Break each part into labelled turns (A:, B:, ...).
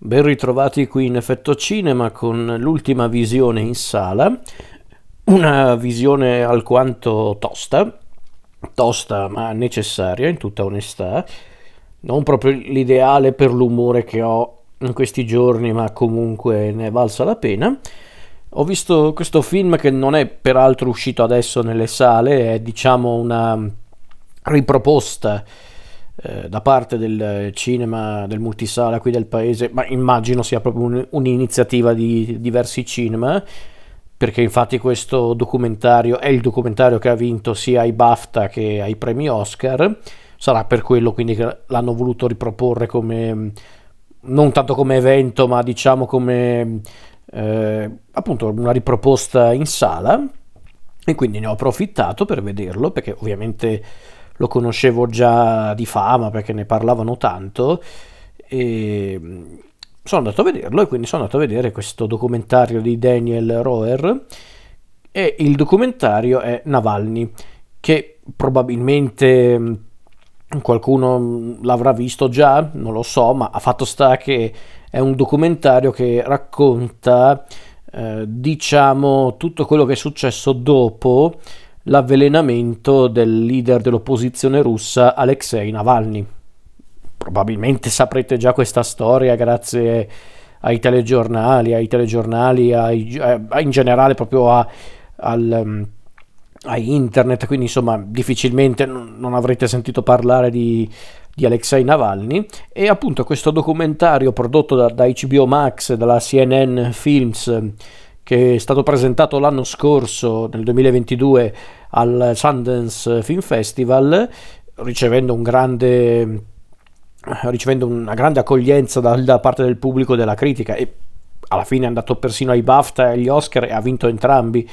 A: Ben ritrovati qui in effetto cinema con l'ultima visione in sala, una visione alquanto tosta, tosta ma necessaria in tutta onestà, non proprio l'ideale per l'umore che ho in questi giorni, ma comunque ne è valsa la pena. Ho visto questo film che non è peraltro uscito adesso nelle sale, è diciamo una riproposta eh, da parte del cinema, del multisala qui del paese, ma immagino sia proprio un, un'iniziativa di diversi cinema, perché infatti questo documentario è il documentario che ha vinto sia ai BAFTA che ai premi Oscar, sarà per quello quindi che l'hanno voluto riproporre come, non tanto come evento, ma diciamo come eh, appunto una riproposta in sala, e quindi ne ho approfittato per vederlo, perché ovviamente lo conoscevo già di fama perché ne parlavano tanto e sono andato a vederlo e quindi sono andato a vedere questo documentario di Daniel Roer e il documentario è Navalny che probabilmente mm, qualcuno mm, l'avrà visto già, non lo so, ma ha fatto sta che è un documentario che racconta eh, diciamo tutto quello che è successo dopo l'avvelenamento del leader dell'opposizione russa Alexei Navalny. Probabilmente saprete già questa storia grazie ai telegiornali, ai telegiornali, ai, a, in generale proprio a, al, um, a, internet, quindi insomma difficilmente non avrete sentito parlare di, di Alexei Navalny e appunto questo documentario prodotto da, da HBO Max, dalla CNN Films, che è stato presentato l'anno scorso, nel 2022, al Sundance Film Festival, ricevendo, un grande, ricevendo una grande accoglienza da, da parte del pubblico e della critica e alla fine è andato persino ai BAFTA e agli Oscar e ha vinto entrambi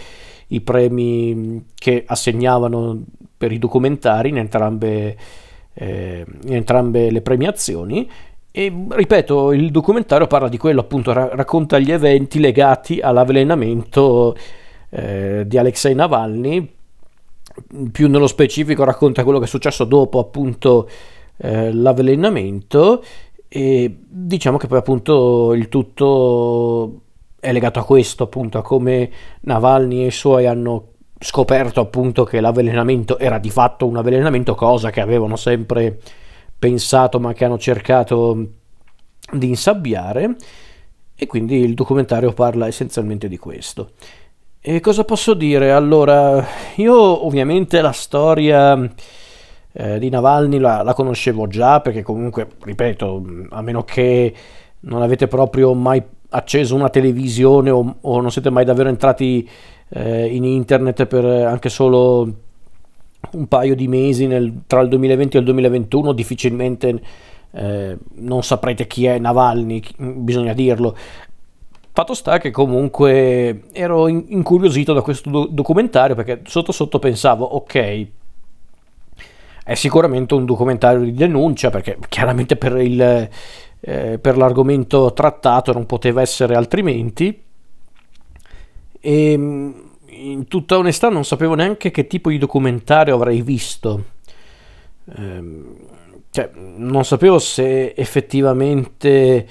A: i premi che assegnavano per i documentari in entrambe, eh, in entrambe le premiazioni e ripeto, il documentario parla di quello, appunto, ra- racconta gli eventi legati all'avvelenamento eh, di Alexei Navalny, più nello specifico racconta quello che è successo dopo appunto eh, l'avvelenamento. E diciamo che poi appunto il tutto è legato a questo appunto a come Navalny e i suoi hanno scoperto appunto che l'avvelenamento era di fatto un avvelenamento cosa che avevano sempre pensato ma che hanno cercato di insabbiare e quindi il documentario parla essenzialmente di questo. E cosa posso dire? Allora, io ovviamente la storia eh, di Navalny la, la, conoscevo già perché comunque, ripeto, a meno che non avete proprio mai acceso una televisione o, o non siete mai davvero entrati eh, in internet per anche solo un paio di mesi nel, tra il 2020 e il 2021, difficilmente eh, non saprete chi è Navalny, bisogna dirlo. Fatto sta che comunque ero incuriosito da questo do- documentario perché sotto sotto pensavo, ok, è sicuramente un documentario di denuncia perché chiaramente per, il, eh, per l'argomento trattato non poteva essere altrimenti. E in tutta onestà non sapevo neanche che tipo di documentario avrei visto. Eh, cioè, non sapevo se effettivamente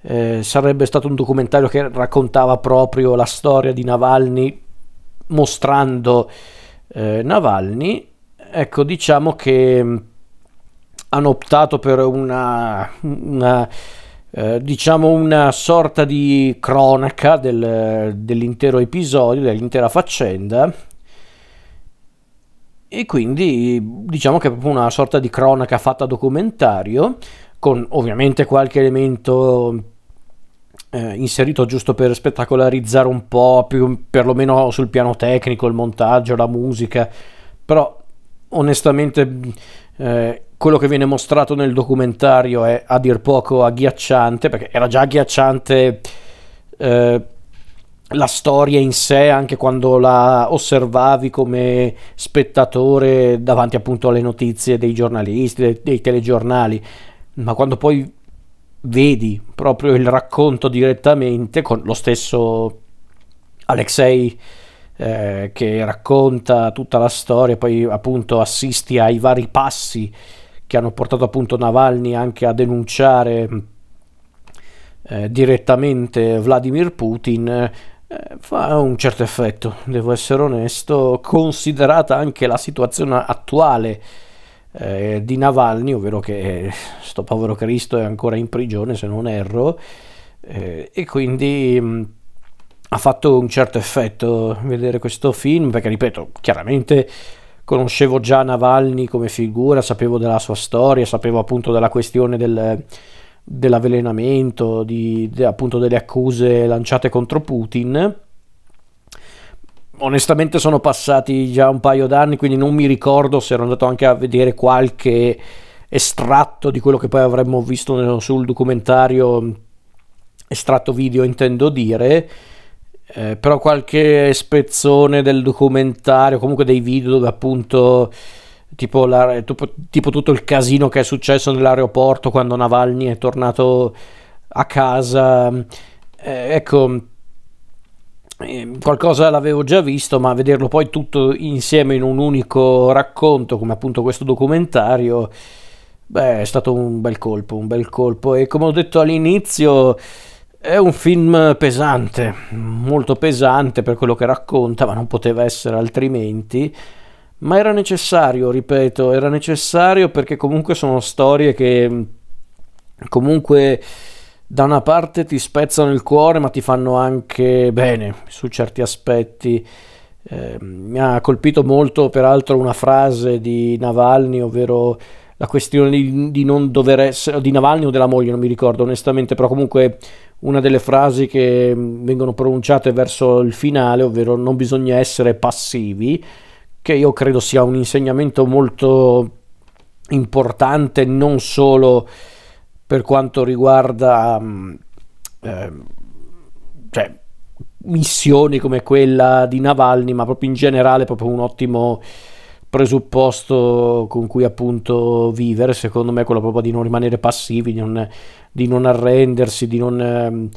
A: eh, sarebbe stato un documentario che raccontava proprio la storia di Navalny mostrando eh, Navalny. Ecco, diciamo che mm, hanno optato per una, una eh, diciamo una sorta di cronaca del, dell'intero episodio, dell'intera faccenda. E quindi diciamo che è proprio una sorta di cronaca fatta documentario, con ovviamente qualche elemento eh, inserito giusto per spettacolarizzare un po', più perlomeno sul piano tecnico, il montaggio, la musica, però onestamente eh, quello che viene mostrato nel documentario è a dir poco agghiacciante, perché era già agghiacciante eh, la storia in sé, anche quando la osservavi come spettatore davanti appunto alle notizie dei giornalisti, dei, dei telegiornali, ma quando poi vedi proprio il racconto direttamente con lo stesso Alexei eh, che racconta tutta la storia, poi appunto assisti ai vari passi che hanno portato appunto Navalny anche a denunciare eh, direttamente Vladimir Putin, eh, fa un certo effetto, devo essere onesto, considerata anche la situazione attuale eh, di Navalny, ovvero che sto povero Cristo è ancora in prigione se non erro, eh, e quindi mh, ha fatto un certo effetto vedere questo film, perché ripeto, chiaramente conoscevo già Navalny come figura, sapevo della sua storia, sapevo appunto della questione del, dell'avvelenamento, di, de, appunto delle accuse lanciate contro Putin. Onestamente sono passati già un paio d'anni, quindi non mi ricordo se ero andato anche a vedere qualche estratto di quello che poi avremmo visto sul documentario, estratto video intendo dire eh, però qualche spezzone del documentario, comunque dei video dove appunto tipo, la, tipo, tutto il casino che è successo nell'aeroporto quando Navalny è tornato a casa. Eh, ecco, eh, qualcosa l'avevo già visto, ma vederlo poi tutto insieme in un unico racconto, come appunto questo documentario, beh, è stato un bel colpo, un bel colpo. E come ho detto all'inizio è un film pesante, molto pesante per quello che racconta, ma non poteva essere altrimenti. Ma era necessario, ripeto, era necessario perché comunque sono storie che comunque da una parte ti spezzano il cuore, ma ti fanno anche bene su certi aspetti. Eh, mi ha colpito molto, peraltro, una frase di Navalny, ovvero la questione di, di non dover essere, di Navalny o della moglie, non mi ricordo onestamente, però comunque una delle frasi che mm, vengono pronunciate verso il finale, ovvero non bisogna essere passivi, che io credo sia un insegnamento molto importante non solo per quanto riguarda eh, cioè, missioni come quella di Navalny, ma proprio in generale proprio un ottimo presupposto con cui appunto vivere, secondo me quello proprio di non rimanere passivi, di non, di non arrendersi, di non, ehm,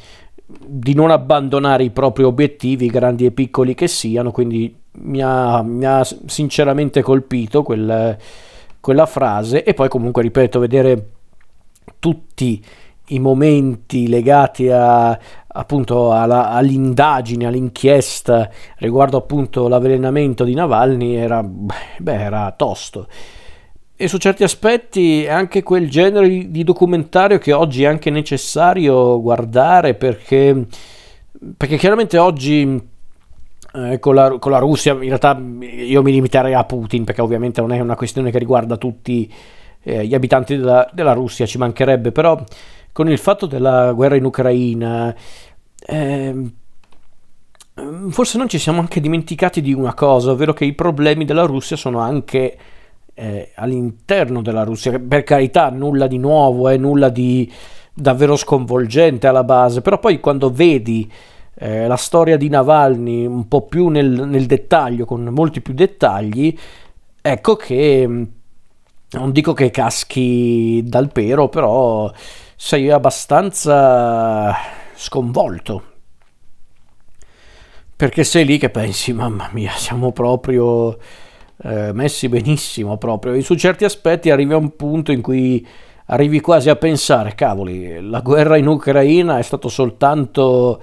A: di non, abbandonare i propri obiettivi, grandi e piccoli che siano, quindi mi ha, mi ha sinceramente colpito quel, quella frase. E poi comunque ripeto, vedere tutti i momenti legati a, appunto alla, all'indagine, all'inchiesta riguardo appunto l'avvelenamento di Navalny era, beh, era tosto. E su certi aspetti anche quel genere di documentario che oggi è anche necessario guardare perché, perché chiaramente oggi eh, con, la, con, la, Russia in realtà io mi limiterei a Putin perché ovviamente non è una questione che riguarda tutti eh, gli abitanti della, della Russia, ci mancherebbe, però con il fatto della guerra in Ucraina, eh, forse non ci siamo anche dimenticati di una cosa, ovvero che i problemi della Russia sono anche eh, all'interno della Russia. Per carità, nulla di nuovo, eh, nulla di davvero sconvolgente alla base, però poi quando vedi eh, la storia di Navalny un po' più nel, nel dettaglio, con molti più dettagli, ecco che non dico che caschi dal pero, però sei abbastanza sconvolto. Perché sei lì che pensi, mamma mia, siamo proprio eh, messi benissimo proprio. E su certi aspetti arrivi a un punto in cui arrivi quasi a pensare, cavoli, la guerra in Ucraina è stato soltanto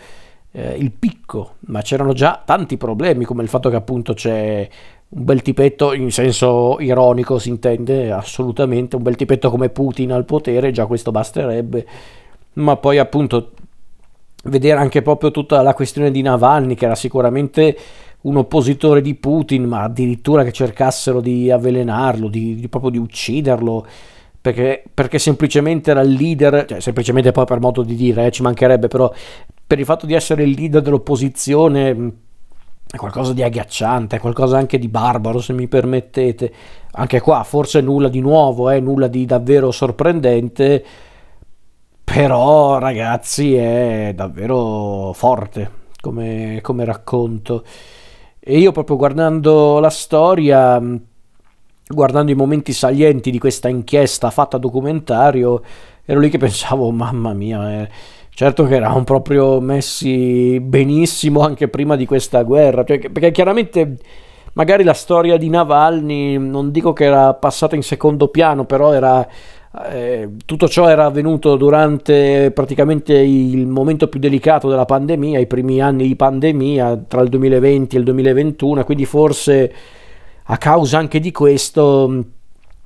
A: eh, il picco, ma c'erano già tanti problemi, come il fatto che appunto c'è un bel tipetto, in senso ironico si intende assolutamente, un bel tipetto come Putin al potere, già questo basterebbe, ma poi appunto vedere anche proprio tutta la questione di Navalny, che era sicuramente un oppositore di Putin, ma addirittura che cercassero di avvelenarlo, di, di proprio di ucciderlo, perché, perché, semplicemente era il leader, cioè semplicemente poi per modo di dire, eh, ci mancherebbe, però per il fatto di essere il leader dell'opposizione è qualcosa di agghiacciante, è qualcosa anche di barbaro se mi permettete. Anche qua forse nulla di nuovo, eh, nulla di davvero sorprendente, però ragazzi è davvero forte come, come racconto. E io proprio guardando la storia, guardando i momenti salienti di questa inchiesta fatta documentario, ero lì che pensavo, mamma mia, eh, Certo che eravamo proprio messi benissimo anche prima di questa guerra, cioè, perché chiaramente magari la storia di Navalny non dico che era passata in secondo piano, però era eh, tutto ciò era avvenuto durante praticamente il momento più delicato della pandemia, i primi anni di pandemia tra il 2020 e il 2021, quindi forse a causa anche di questo,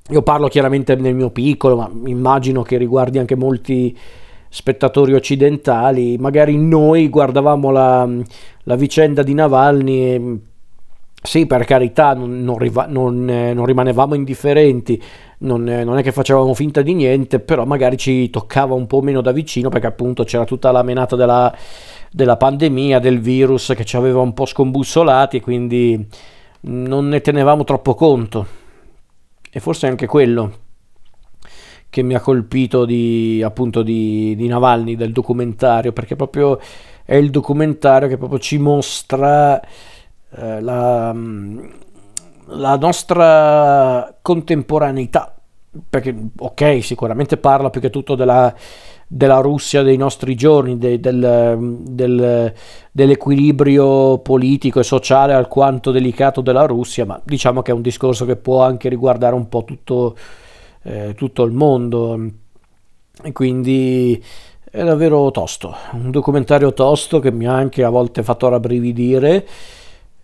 A: io parlo chiaramente nel mio piccolo, ma immagino che riguardi anche molti spettatori occidentali, magari noi guardavamo la, la vicenda di Navalny e sì, per carità, non, non, non, eh, non rimanevamo indifferenti, non, eh, non, è che facevamo finta di niente, però magari ci toccava un po' meno da vicino perché appunto c'era tutta la menata della, della pandemia, del virus che ci aveva un po' scombussolati e quindi non ne tenevamo troppo conto. E forse anche quello che mi ha colpito di, appunto di, di Navalny, del documentario, perché proprio è il documentario che proprio ci mostra eh, la, la nostra contemporaneità, perché ok, sicuramente parla più che tutto della, della Russia dei nostri giorni, de, del, del, dell'equilibrio politico e sociale alquanto delicato della Russia, ma diciamo che è un discorso che può anche riguardare un po' tutto, eh, tutto il mondo. E quindi è davvero tosto, un documentario tosto che mi ha anche a volte fatto rabbrividire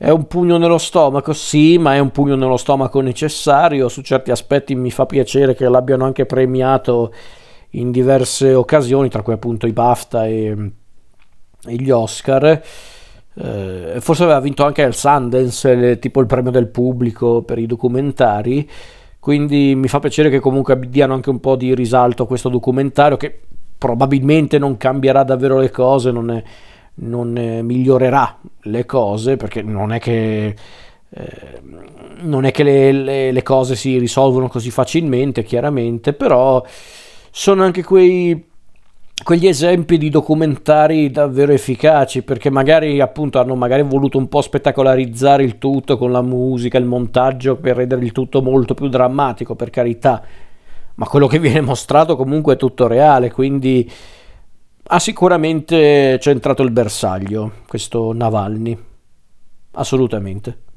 A: è un pugno nello stomaco, sì, ma è un pugno nello stomaco necessario. Su certi aspetti mi fa piacere che l'abbiano anche premiato in diverse occasioni, tra cui appunto i BAFTA e, e gli Oscar. Eh, forse aveva vinto anche il Sundance, tipo il premio del pubblico per i documentari. Quindi mi fa piacere che comunque diano anche un po' di risalto a questo documentario che probabilmente non cambierà davvero le cose, non è non eh, migliorerà le cose perché non è che, eh, non è che le, le, le, cose si risolvono così facilmente, chiaramente, però sono anche quei, quegli esempi di documentari davvero efficaci perché magari appunto hanno magari voluto un po' spettacolarizzare il tutto con la musica, il montaggio per rendere il tutto molto più drammatico, per carità. Ma quello che viene mostrato comunque è tutto reale, quindi ha sicuramente centrato il bersaglio, questo Navalny, assolutamente.